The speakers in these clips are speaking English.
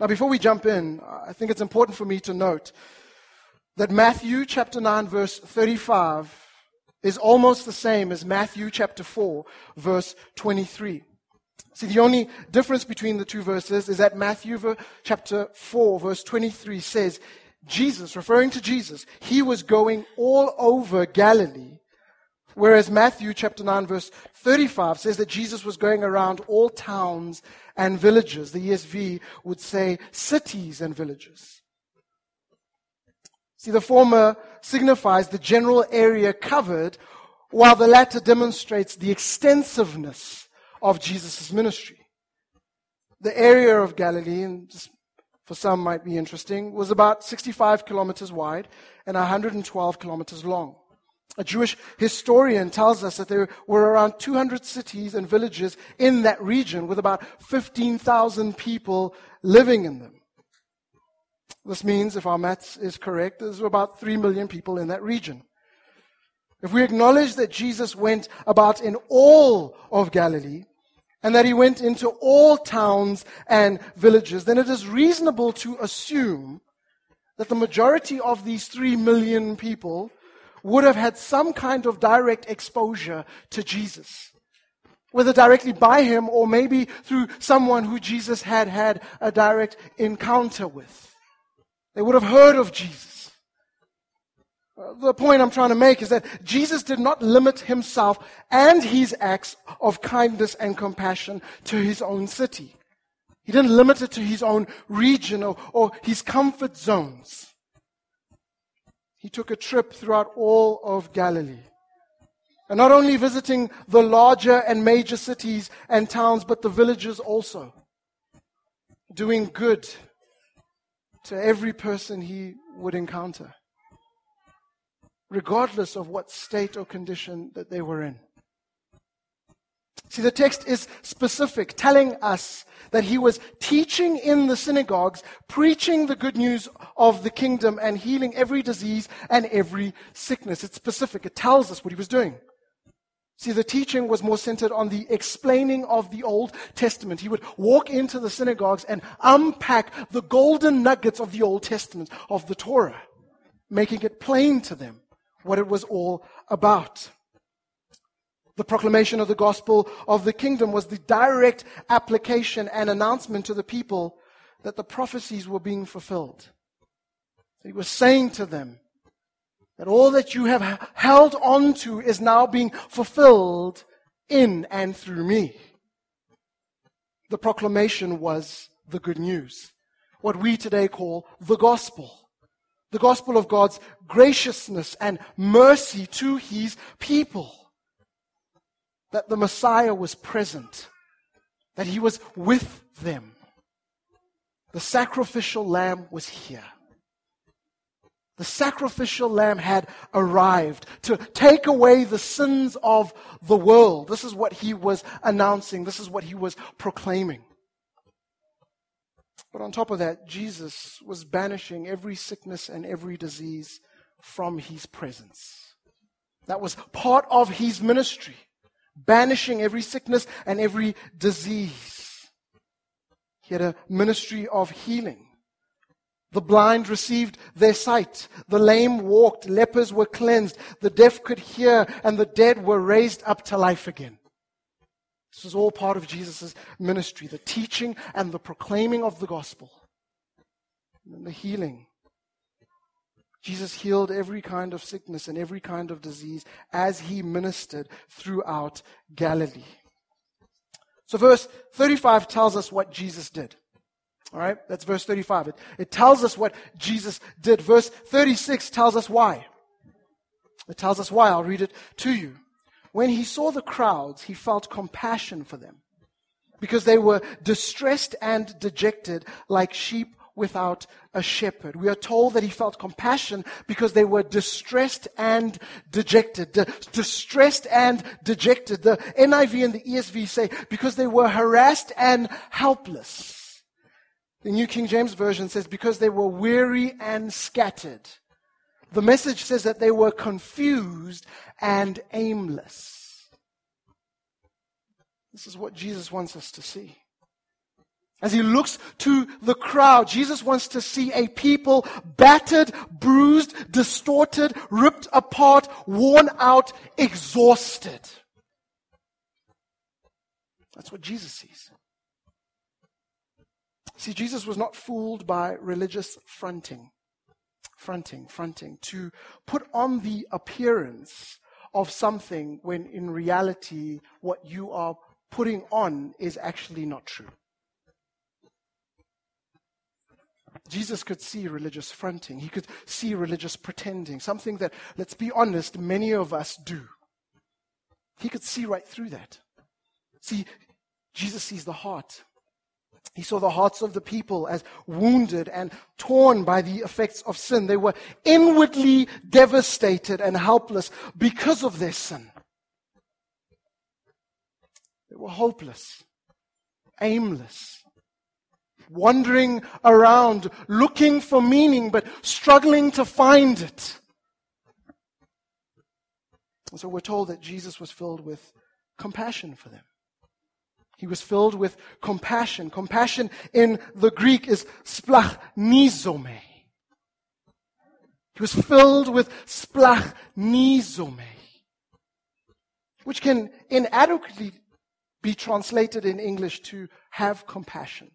Now, before we jump in, I think it's important for me to note that Matthew chapter 9, verse 35 is almost the same as Matthew chapter 4, verse 23. See, the only difference between the two verses is that Matthew chapter 4, verse 23 says, Jesus, referring to Jesus, he was going all over Galilee, whereas Matthew chapter 9, verse 35 says that Jesus was going around all towns and villages. The ESV would say cities and villages. See, the former signifies the general area covered, while the latter demonstrates the extensiveness of Jesus' ministry. The area of Galilee, and for some might be interesting, was about 65 kilometers wide and 112 kilometers long. A Jewish historian tells us that there were around 200 cities and villages in that region with about 15,000 people living in them. This means, if our maths is correct, there's about 3 million people in that region. If we acknowledge that Jesus went about in all of Galilee, and that he went into all towns and villages, then it is reasonable to assume that the majority of these 3 million people would have had some kind of direct exposure to Jesus. Whether directly by him or maybe through someone who Jesus had had a direct encounter with. They would have heard of Jesus. The point I'm trying to make is that Jesus did not limit himself and his acts of kindness and compassion to his own city. He didn't limit it to his own region or, or his comfort zones. He took a trip throughout all of Galilee. And not only visiting the larger and major cities and towns, but the villages also. Doing good to every person he would encounter, regardless of what state or condition that they were in. See, the text is specific, telling us that he was teaching in the synagogues, preaching the good news of the kingdom, and healing every disease and every sickness. It's specific. It tells us what he was doing. See, the teaching was more centered on the explaining of the Old Testament. He would walk into the synagogues and unpack the golden nuggets of the Old Testament, of the Torah, making it plain to them what it was all about. The proclamation of the gospel of the kingdom was the direct application and announcement to the people that the prophecies were being fulfilled. He was saying to them, that all that you have held on to is now being fulfilled in and through me. The proclamation was the good news. What we today call the gospel. The gospel of God's graciousness and mercy to his people. That the Messiah was present. That he was with them. The sacrificial lamb was here. The sacrificial lamb had arrived to take away the sins of the world. This is what he was announcing. This is what he was proclaiming. But on top of that, Jesus was banishing every sickness and every disease from his presence. That was part of his ministry, banishing every sickness and every disease. He had a ministry of healing. The blind received their sight. The lame walked. Lepers were cleansed. The deaf could hear and the dead were raised up to life again. This was all part of Jesus' ministry, the teaching and the proclaiming of the gospel. And the healing. Jesus healed every kind of sickness and every kind of disease as he ministered throughout Galilee. So verse 35 tells us what Jesus did. All right, that's verse 35. It, it tells us what Jesus did. Verse 36 tells us why. It tells us why. I'll read it to you. When he saw the crowds, he felt compassion for them because they were distressed and dejected like sheep without a shepherd. We are told that he felt compassion because they were distressed and dejected. distressed and dejected. The NIV and the ESV say because they were harassed and helpless. The New King James Version says, because they were weary and scattered. The message says that they were confused and aimless. This is what Jesus wants us to see. As he looks to the crowd, Jesus wants to see a people battered, bruised, distorted, ripped apart, worn out, exhausted. That's what Jesus sees. See, Jesus was not fooled by religious fronting. Fronting, fronting. To put on the appearance of something when in reality what you are putting on is actually not true. Jesus could see religious fronting. He could see religious pretending, something that, let's be honest, many of us do. He could see right through that. See, Jesus sees the heart. He saw the hearts of the people as wounded and torn by the effects of sin. They were inwardly devastated and helpless because of their sin. They were hopeless, aimless, wandering around looking for meaning but struggling to find it. And so we're told that Jesus was filled with compassion for them. He was filled with compassion. Compassion in the Greek is splachnizome. He was filled with splachnizome, which can inadequately be translated in English to have compassion.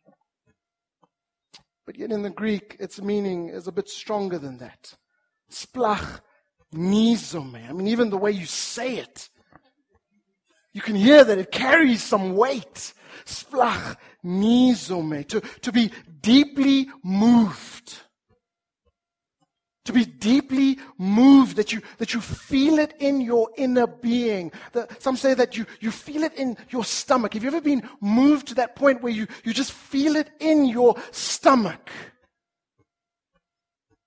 But yet in the Greek, its meaning is a bit stronger than that. Splach nizome. I mean, even the way you say it you can hear that it carries some weight. Splach nizome. To, to be deeply moved. To be deeply moved, that you, that you feel it in your inner being. The, some say that you, you feel it in your stomach. Have you ever been moved to that point where you, you just feel it in your stomach?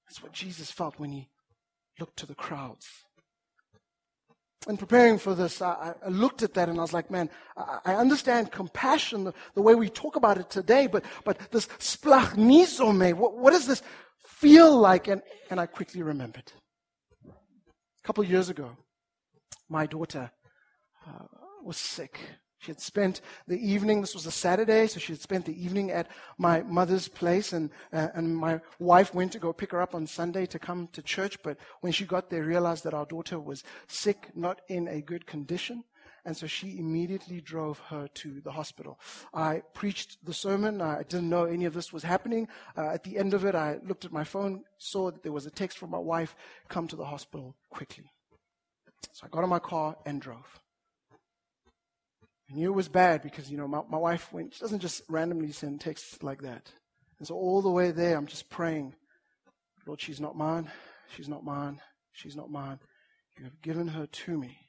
That's what Jesus felt when he looked to the crowds in preparing for this, I, I, looked at that and I was like, man, I, I understand compassion, the, the, way we talk about it today, but, but this splachnizome, what, what does this feel like? And, and I quickly remembered. A couple years ago, my daughter uh, was sick. She had spent the evening, this was a Saturday, so she had spent the evening at my mother's place, and, uh, and my wife went to go pick her up on Sunday to come to church. But when she got there, realized that our daughter was sick, not in a good condition. And so she immediately drove her to the hospital. I preached the sermon. I didn't know any of this was happening. Uh, at the end of it, I looked at my phone, saw that there was a text from my wife come to the hospital quickly. So I got in my car and drove. I knew it was bad because, you know, my, my wife went, she doesn't just randomly send texts like that. And so all the way there, I'm just praying, Lord, she's not mine. She's not mine. She's not mine. You have given her to me.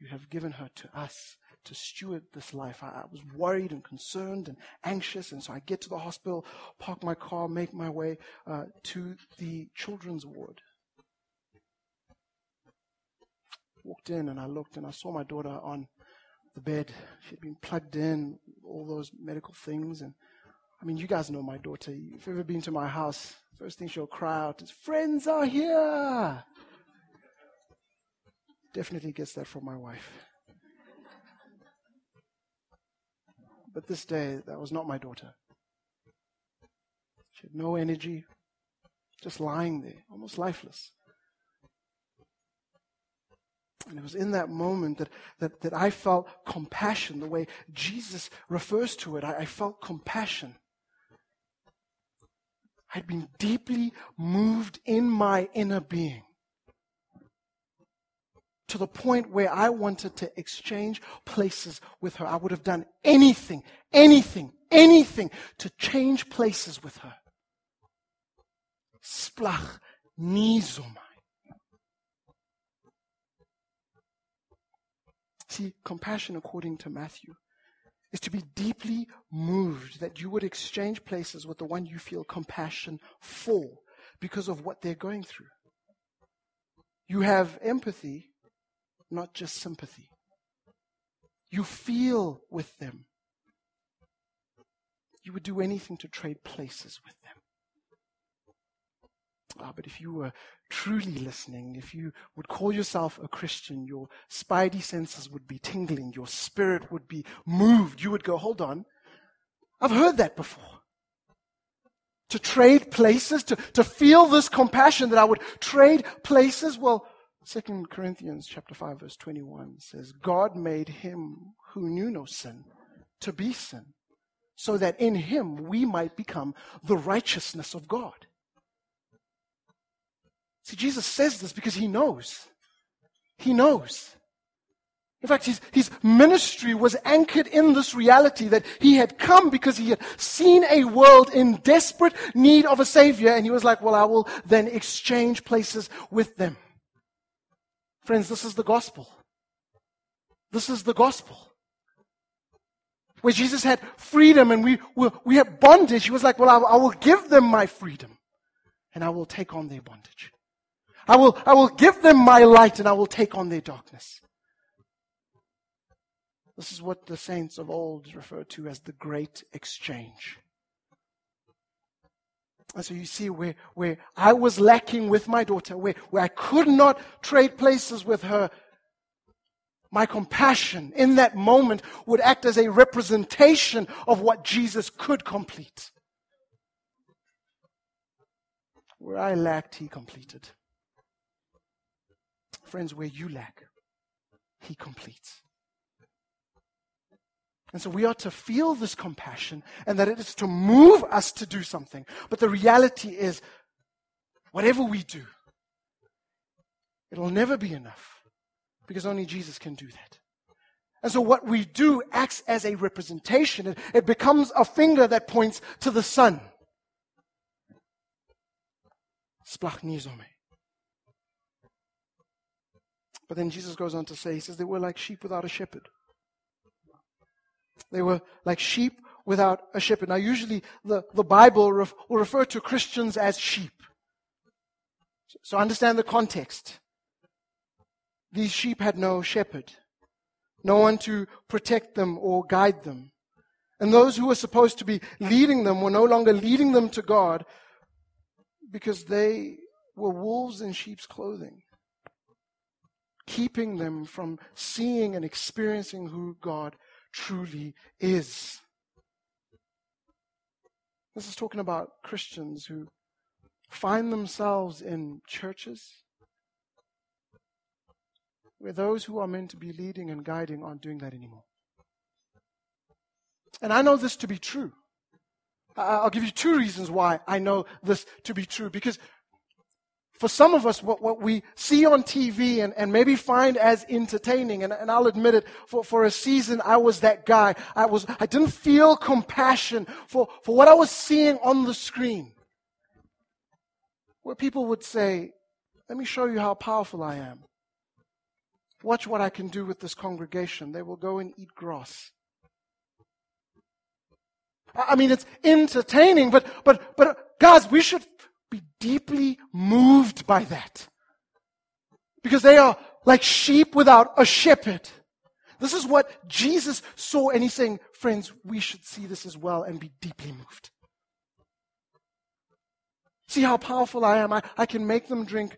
You have given her to us to steward this life. I, I, was worried and concerned and anxious, and so I get to the hospital, park my car, make my way uh, to the children's ward. Walked in and I looked and I saw my daughter on the bed. She'd been plugged in, all those medical things. And I mean, you guys know my daughter. If you've ever been to my house, first thing she'll cry out is, Friends are here. Definitely gets that from my wife. But this day, that was not my daughter. She had no energy, just lying there, almost lifeless. And it was in that moment that, that, that I felt compassion, the way Jesus refers to it. I, I felt compassion. I'd been deeply moved in my inner being to the point where I wanted to exchange places with her. I would have done anything, anything, anything to change places with her. Splach nizoma. See, compassion, according to Matthew, is to be deeply moved that you would exchange places with the one you feel compassion for because of what they're going through. You have empathy, not just sympathy. You feel with them. You would do anything to trade places with them. Ah, but if you were truly listening, if you would call yourself a Christian, your spidey senses would be tingling, your spirit would be moved. You would go, hold on, I've heard that before. To trade places, to, to feel this compassion that I would trade places. Well, 2 Corinthians chapter 5 verse 21 says, God made him who knew no sin to be sin, so that in him we might become the righteousness of God. See, Jesus says this because he knows. He knows. In fact, his, his ministry was anchored in this reality that he had come because he had seen a world in desperate need of a savior, and he was like, Well, I will then exchange places with them. Friends, this is the gospel. This is the gospel. Where Jesus had freedom and we, we, we had bondage, he was like, Well, I, I will give them my freedom and I will take on their bondage. I will, I will give them my light and I will take on their darkness. This is what the saints of old referred to as the great exchange. And so you see where, where I was lacking with my daughter, where, where I could not trade places with her, my compassion in that moment would act as a representation of what Jesus could complete. Where I lacked, he completed. Friends, where you lack, He completes. And so we are to feel this compassion and that it is to move us to do something. But the reality is, whatever we do, it'll never be enough because only Jesus can do that. And so what we do acts as a representation. It, it becomes a finger that points to the sun. But then Jesus goes on to say, He says, they were like sheep without a shepherd. They were like sheep without a shepherd. Now, usually the, the Bible ref, will refer to Christians as sheep. So understand the context. These sheep had no shepherd, no one to protect them or guide them. And those who were supposed to be leading them were no longer leading them to God because they were wolves in sheep's clothing keeping them from seeing and experiencing who God truly is. This is talking about Christians who find themselves in churches where those who are meant to be leading and guiding aren't doing that anymore. And I know this to be true. I'll give you two reasons why I know this to be true. Because for some of us, what, what we see on TV and, and maybe find as entertaining, and, and I'll admit it, for, for a season, I was that guy. I, was, I didn't feel compassion for, for what I was seeing on the screen. Where people would say, Let me show you how powerful I am. Watch what I can do with this congregation. They will go and eat grass. I mean, it's entertaining, but, but, but guys, we should be deeply moved by that. Because they are like sheep without a shepherd. This is what Jesus saw, and he's saying, friends, we should see this as well and be deeply moved. See how powerful I am. I, I can make them drink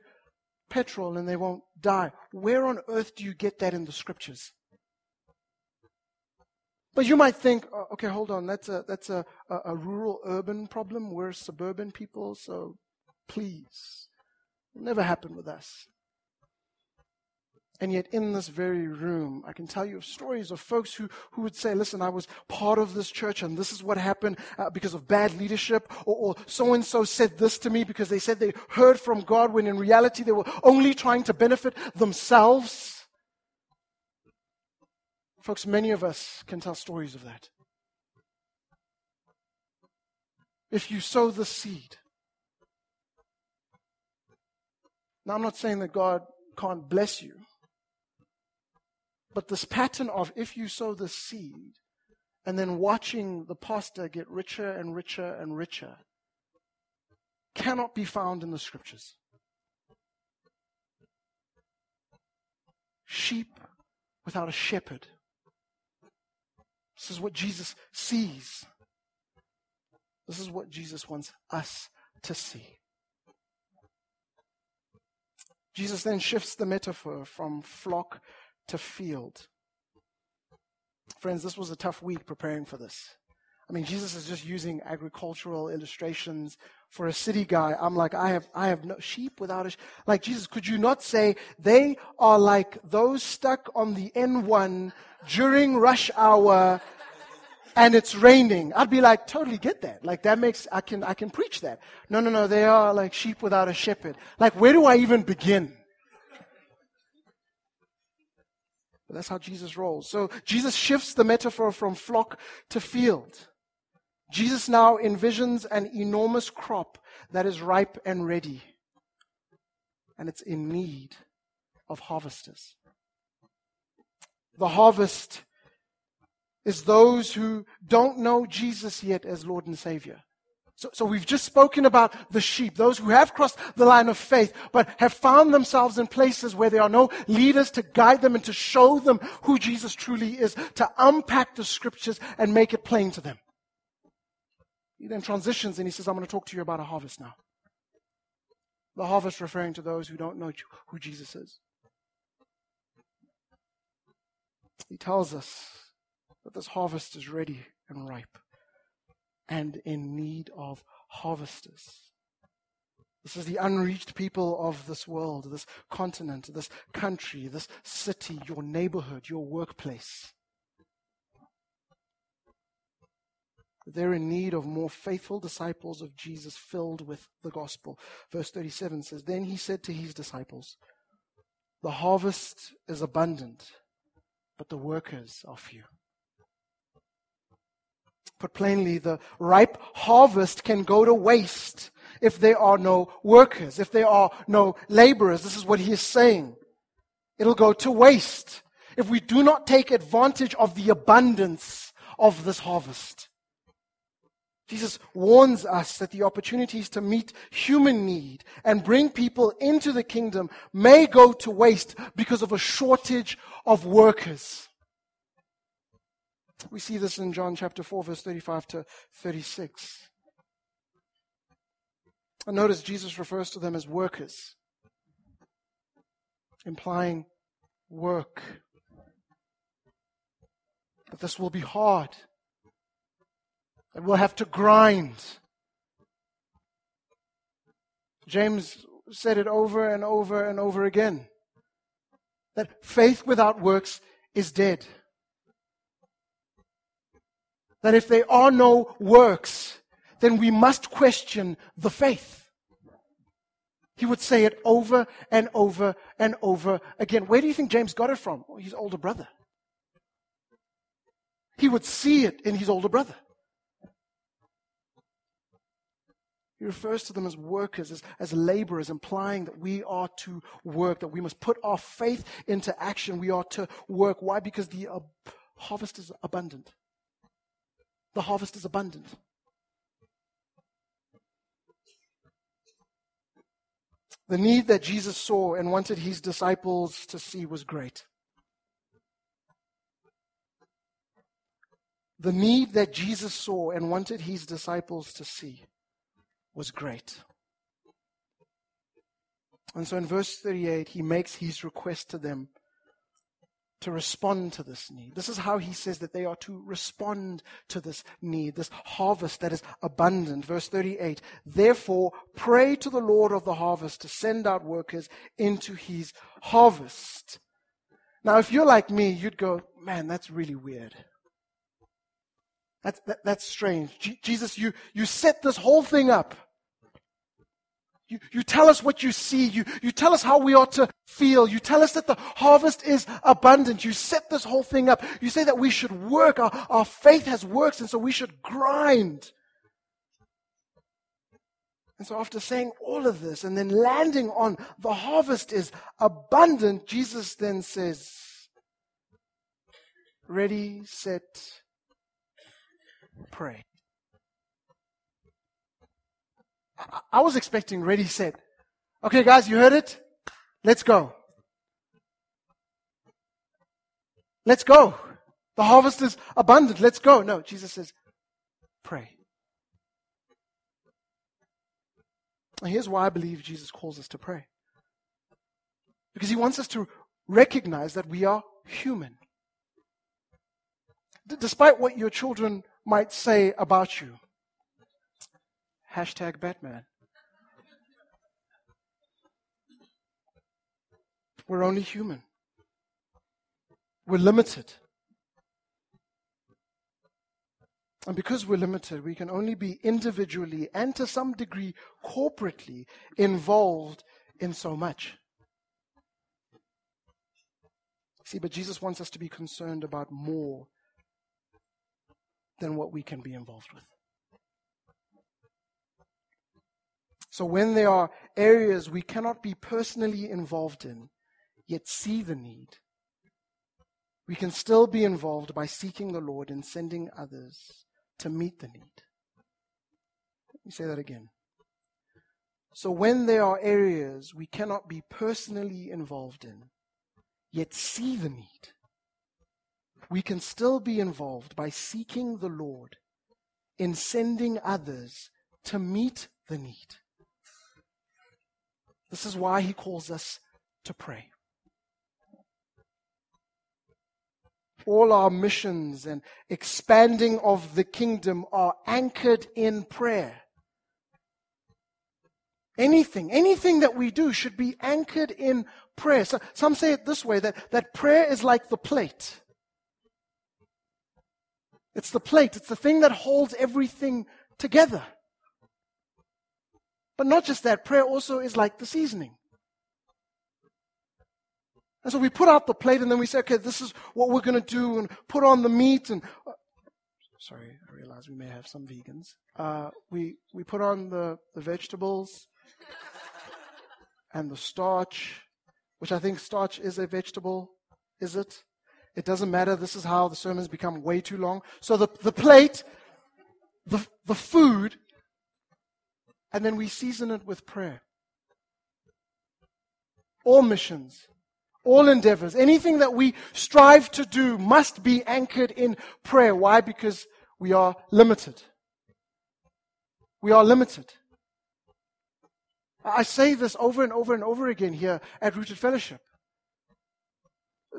petrol and they won't die. Where on earth do you get that in the scriptures? But you might think, oh, okay, hold on, that's a that's a, a, a rural urban problem. We're suburban people, so please. It'll never happen with us. And yet, in this very room, I can tell you of stories of folks who, who would say, Listen, I was part of this church, and this is what happened uh, because of bad leadership, or so and so said this to me because they said they heard from God when in reality they were only trying to benefit themselves. Folks, many of us can tell stories of that. If you sow the seed, now I'm not saying that God can't bless you, but this pattern of if you sow the seed and then watching the pastor get richer and richer and richer cannot be found in the scriptures. Sheep without a shepherd this is what Jesus sees. This is what Jesus wants us to see. Jesus then shifts the metaphor from flock to field. Friends, this was a tough week preparing for this. I mean, Jesus is just using agricultural illustrations for a city guy. I'm like, I have, I have no sheep without a, sh-. like Jesus, could you not say they are like those stuck on the N1 during rush hour and it's raining? I'd be like, totally get that. Like that makes, I can, I can preach that. No, no, no, they are like sheep without a shepherd. Like, where do I even begin? But that's how Jesus rolls. So Jesus shifts the metaphor from flock to field. Jesus now envisions an enormous crop that is ripe and ready, and it's in need of harvesters. The harvest is those who don't know Jesus yet as Lord and Savior. So, so, we've just spoken about the sheep, those who have crossed the line of faith, but have found themselves in places where there are no leaders to guide them and to show them who Jesus truly is, to unpack the scriptures and make it plain to them. He then transitions and he says, I'm going to talk to you about a harvest now. The harvest referring to those who don't know who Jesus is. He tells us that this harvest is ready and ripe and in need of harvesters. This is the unreached people of this world, this continent, this country, this city, your neighborhood, your workplace. They're in need of more faithful disciples of Jesus filled with the gospel. Verse 37 says, Then he said to his disciples, The harvest is abundant, but the workers are few. Put plainly, the ripe harvest can go to waste if there are no workers, if there are no laborers. This is what he is saying. It'll go to waste if we do not take advantage of the abundance of this harvest. Jesus warns us that the opportunities to meet human need and bring people into the kingdom may go to waste because of a shortage of workers. We see this in John chapter 4, verse 35 to 36. And notice Jesus refers to them as workers, implying work. But this will be hard that we'll have to grind. James said it over and over and over again that faith without works is dead. That if there are no works, then we must question the faith. He would say it over and over and over again. Where do you think James got it from? Well, his older brother. He would see it in his older brother. He refers to them as workers, as, as laborers, implying that we are to work, that we must put our faith into action. We are to work. Why? Because the uh, harvest is abundant. The harvest is abundant. The need that Jesus saw and wanted his disciples to see was great. The need that Jesus saw and wanted his disciples to see was great. And so in verse 38, he makes his request to them to respond to this need. This is how he says that they are to respond to this need, this harvest that is abundant. Verse 38 Therefore, pray to the Lord of the harvest to send out workers into his harvest. Now, if you're like me, you'd go, man, that's really weird. That's, that, that's strange. Jesus, you, you set this whole thing up. You, you tell us what you see. You, you tell us how we ought to feel. You tell us that the harvest is abundant. You set this whole thing up. You say that we should work. Our, our faith has works, and so we should grind. And so, after saying all of this and then landing on the harvest is abundant, Jesus then says, Ready, set, pray. I was expecting ready, set. Okay, guys, you heard it? Let's go. Let's go. The harvest is abundant. Let's go. No, Jesus says, pray. Here's why I believe Jesus calls us to pray. Because he wants us to recognize that we are human. D- despite what your children might say about you. Hashtag Batman. We're only human. We're limited. And because we're limited, we can only be individually and to some degree corporately involved in so much. See, but Jesus wants us to be concerned about more than what we can be involved with. So when there are areas we cannot be personally involved in, yet see the need, we can still be involved by seeking the Lord and sending others to meet the need. Let me say that again. So when there are areas we cannot be personally involved in, yet see the need, we can still be involved by seeking the Lord in sending others to meet the need. This is why he calls us to pray. all our missions and expanding of the kingdom are anchored in prayer. Anything, anything that we do should be anchored in prayer. So some say it this way that, that prayer is like the plate. It's the plate, it's the thing that holds everything together. But not just that, prayer also is like the seasoning. And so we put out the plate and then we say, okay, this is what we're going to do and put on the meat and, uh, sorry, I realize we may have some vegans. Uh, we, we put on the, the vegetables and the starch, which I think starch is a vegetable. Is it? It doesn't matter. This is how the sermons become way too long. So the, the plate, the, the food, and then we season it with prayer. All missions all endeavors, anything that we strive to do must be anchored in prayer. Why? Because we are limited. We are limited. I say this over and over and over again here at Rooted Fellowship.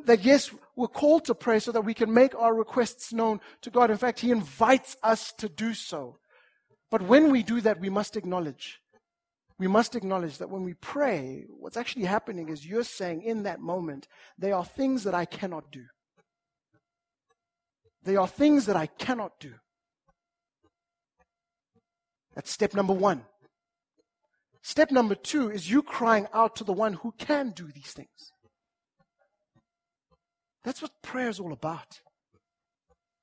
That yes, we're called to pray so that we can make our requests known to God. In fact, He invites us to do so. But when we do that, we must acknowledge we must acknowledge that when we pray, what's actually happening is you're saying in that moment, there are things that I cannot do. There are things that I cannot do. That's step number one. Step number two is you crying out to the one who can do these things. That's what prayer is all about.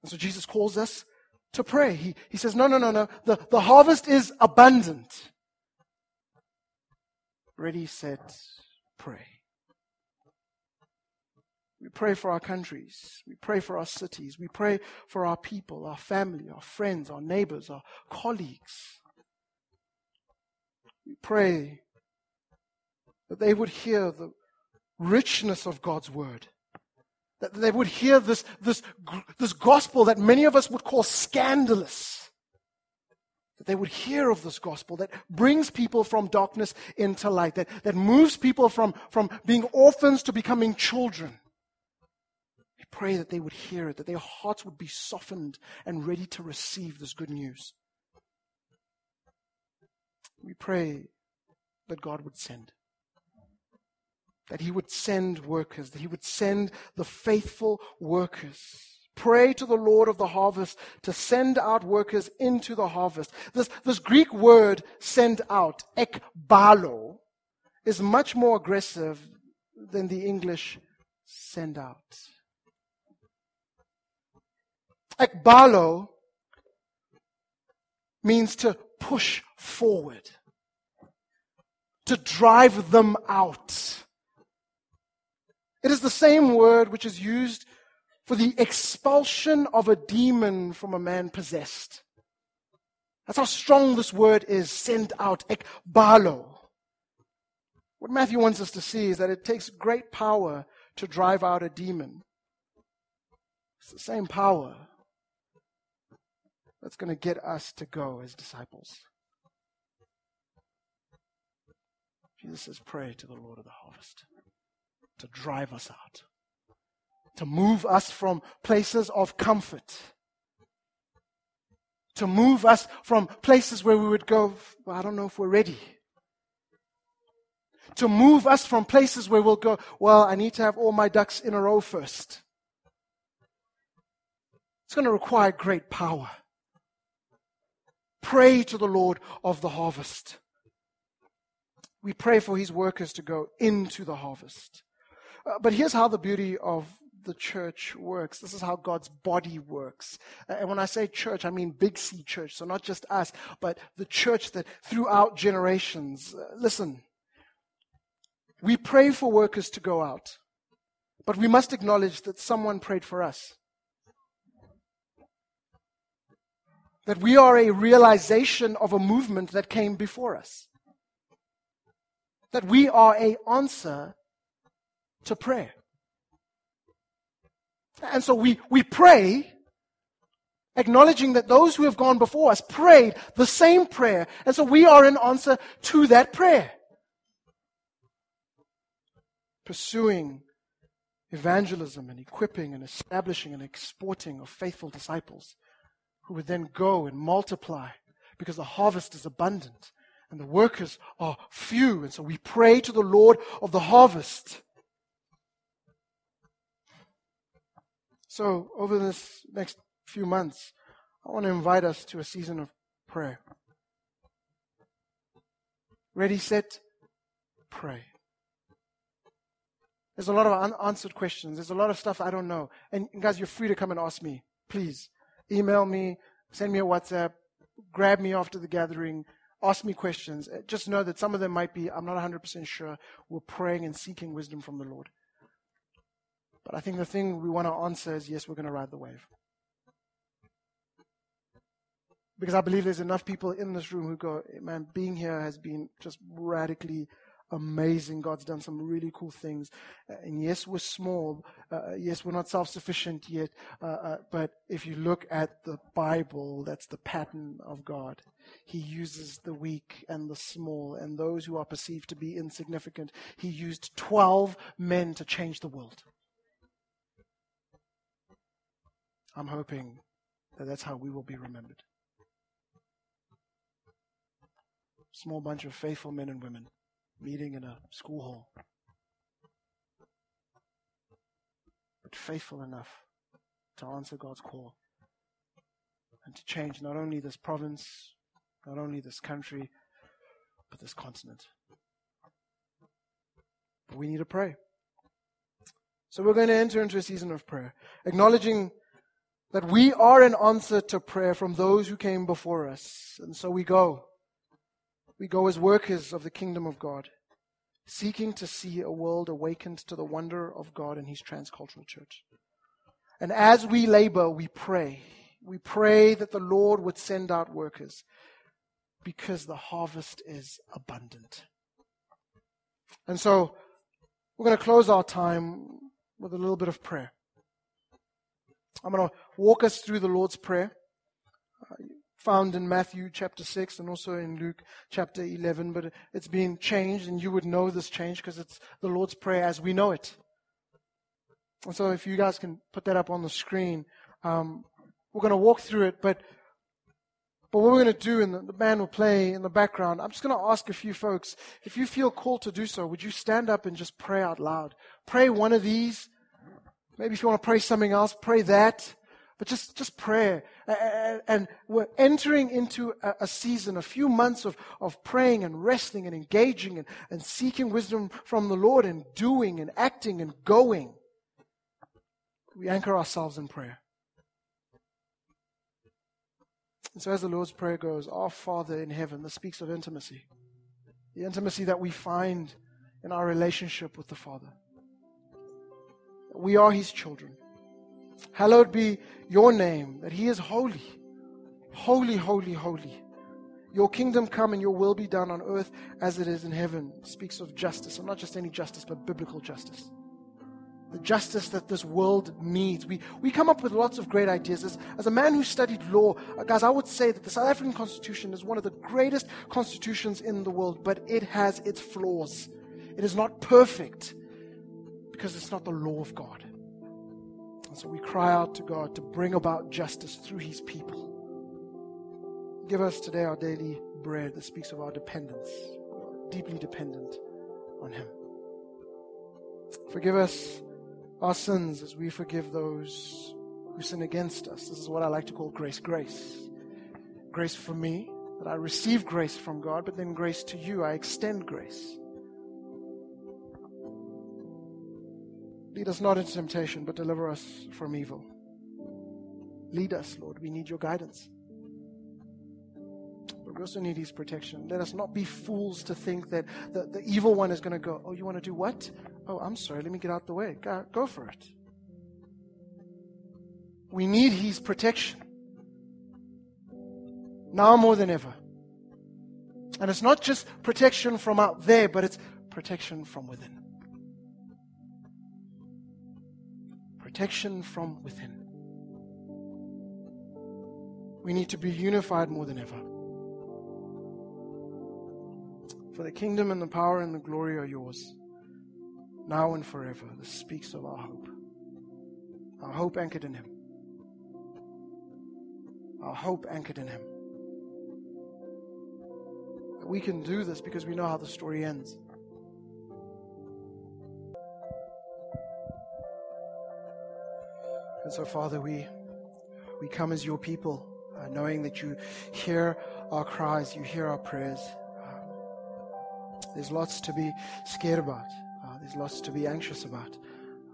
And so Jesus calls us to pray. He, he says, No, no, no, no. The, the harvest is abundant. Ready, set, pray. We pray for our countries. We pray for our cities. We pray for our people, our family, our friends, our neighbors, our colleagues. We pray that they would hear the richness of God's word. That they would hear this, this, this gospel that many of us would call scandalous that they would hear of this gospel that brings people from darkness into light, that, that moves people from, from being orphans to becoming children. We pray that they would hear it, that their hearts would be softened and ready to receive this good news. We pray that God would send. That He would send workers, that He would send the faithful workers Pray to the Lord of the harvest to send out workers into the harvest. This, this Greek word send out, ekbalo, is much more aggressive than the English send out. Ekbalo means to push forward, to drive them out. It is the same word which is used for the expulsion of a demon from a man possessed. That's how strong this word is, send out, ekbalo. What Matthew wants us to see is that it takes great power to drive out a demon. It's the same power that's going to get us to go as disciples. Jesus says, Pray to the Lord of the harvest to drive us out to move us from places of comfort to move us from places where we would go, well, I don't know if we're ready. To move us from places where we'll go, well, I need to have all my ducks in a row first. It's going to require great power. Pray to the Lord of the harvest. We pray for his workers to go into the harvest. Uh, but here's how the beauty of the church works. This is how God's body works. And when I say church, I mean big C church. So not just us, but the church that throughout generations. Uh, listen, we pray for workers to go out, but we must acknowledge that someone prayed for us. That we are a realization of a movement that came before us. That we are a answer to prayer. And so we, we pray, acknowledging that those who have gone before us prayed the same prayer. And so we are an answer to that prayer. Pursuing evangelism and equipping and establishing and exporting of faithful disciples who would then go and multiply because the harvest is abundant and the workers are few. And so we pray to the Lord of the harvest So, over this next few months, I want to invite us to a season of prayer. Ready, set, pray. There's a lot of unanswered questions. There's a lot of stuff I don't know. And guys, you're free to come and ask me. Please. Email me, send me a WhatsApp, grab me after the gathering, ask me questions. Just know that some of them might be, I'm not 100% sure. We're praying and seeking wisdom from the Lord. But I think the thing we want to answer is yes, we're going to ride the wave. Because I believe there's enough people in this room who go, man, being here has been just radically amazing. God's done some really cool things. Uh, and yes, we're small. Uh, yes, we're not self sufficient yet. Uh, uh, but if you look at the Bible, that's the pattern of God. He uses the weak and the small and those who are perceived to be insignificant. He used 12 men to change the world. I'm hoping that that's how we will be remembered. Small bunch of faithful men and women meeting in a school hall. But faithful enough to answer God's call and to change not only this province, not only this country, but this continent. But we need to pray. So we're going to enter into a season of prayer, acknowledging that we are an answer to prayer from those who came before us. And so we go. We go as workers of the kingdom of God, seeking to see a world awakened to the wonder of God and His transcultural church. And as we labor, we pray. We pray that the Lord would send out workers because the harvest is abundant. And so we're going to close our time with a little bit of prayer. I'm going to walk us through the Lord's Prayer, uh, found in Matthew chapter 6 and also in Luke chapter 11, but it's been changed, and you would know this change because it's the Lord's Prayer as we know it. And so, if you guys can put that up on the screen, um, we're going to walk through it, but but what we're going to do, and the, the band will play in the background, I'm just going to ask a few folks, if you feel called to do so, would you stand up and just pray out loud? Pray one of these Maybe if you want to pray something else, pray that. But just, just pray. And we're entering into a season, a few months of, of praying and resting and engaging and, and seeking wisdom from the Lord and doing and acting and going. We anchor ourselves in prayer. And so, as the Lord's Prayer goes, Our Father in heaven, this speaks of intimacy. The intimacy that we find in our relationship with the Father. We are his children. Hallowed be your name, that he is holy. Holy, holy, holy. Your kingdom come and your will be done on earth as it is in heaven. Speaks of justice, and not just any justice, but biblical justice. The justice that this world needs. We, we come up with lots of great ideas. As, as a man who studied law, uh, guys, I would say that the South African Constitution is one of the greatest constitutions in the world, but it has its flaws. It is not perfect because it's not the law of God. And so we cry out to God to bring about justice through his people. Give us today our daily bread that speaks of our dependence, deeply dependent on Him. Forgive us our sins as we forgive those who sin against us. This is what I like to call grace grace. Grace for me, that I receive grace from God, but then grace to you, I extend grace. Lead us not into temptation, but deliver us from evil. Lead us, Lord. We need your guidance. But we also need his protection. Let us not be fools to think that the, the evil one is going to go, Oh, you want to do what? Oh, I'm sorry. Let me get out the way. Go, go for it. We need his protection. Now more than ever. And it's not just protection from out there, but it's protection from within. Protection from within. We need to be unified more than ever. For the kingdom and the power and the glory are yours, now and forever. This speaks of our hope. Our hope anchored in Him. Our hope anchored in Him. We can do this because we know how the story ends. And so, Father, we, we come as your people, uh, knowing that you hear our cries, you hear our prayers. Um, there's lots to be scared about, uh, there's lots to be anxious about.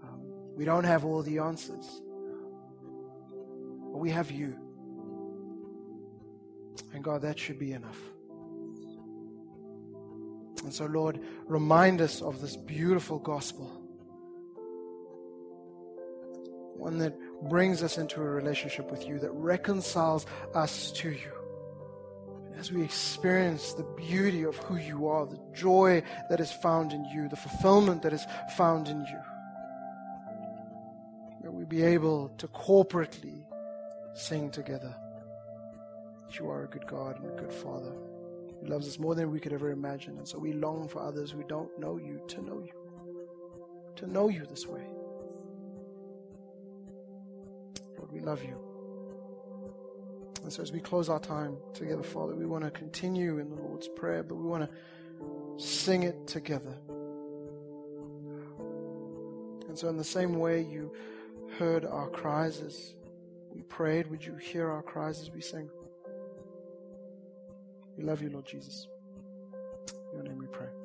Um, we don't have all the answers, but we have you. And God, that should be enough. And so, Lord, remind us of this beautiful gospel. One that brings us into a relationship with you, that reconciles us to you. As we experience the beauty of who you are, the joy that is found in you, the fulfillment that is found in you, may we be able to corporately sing together that you are a good God and a good Father who loves us more than we could ever imagine. And so we long for others who don't know you to know you, to know you this way. Lord, we love you. And so as we close our time together, Father, we want to continue in the Lord's Prayer, but we want to sing it together. And so, in the same way you heard our cries as we prayed, would you hear our cries as we sing? We love you, Lord Jesus. In your name we pray.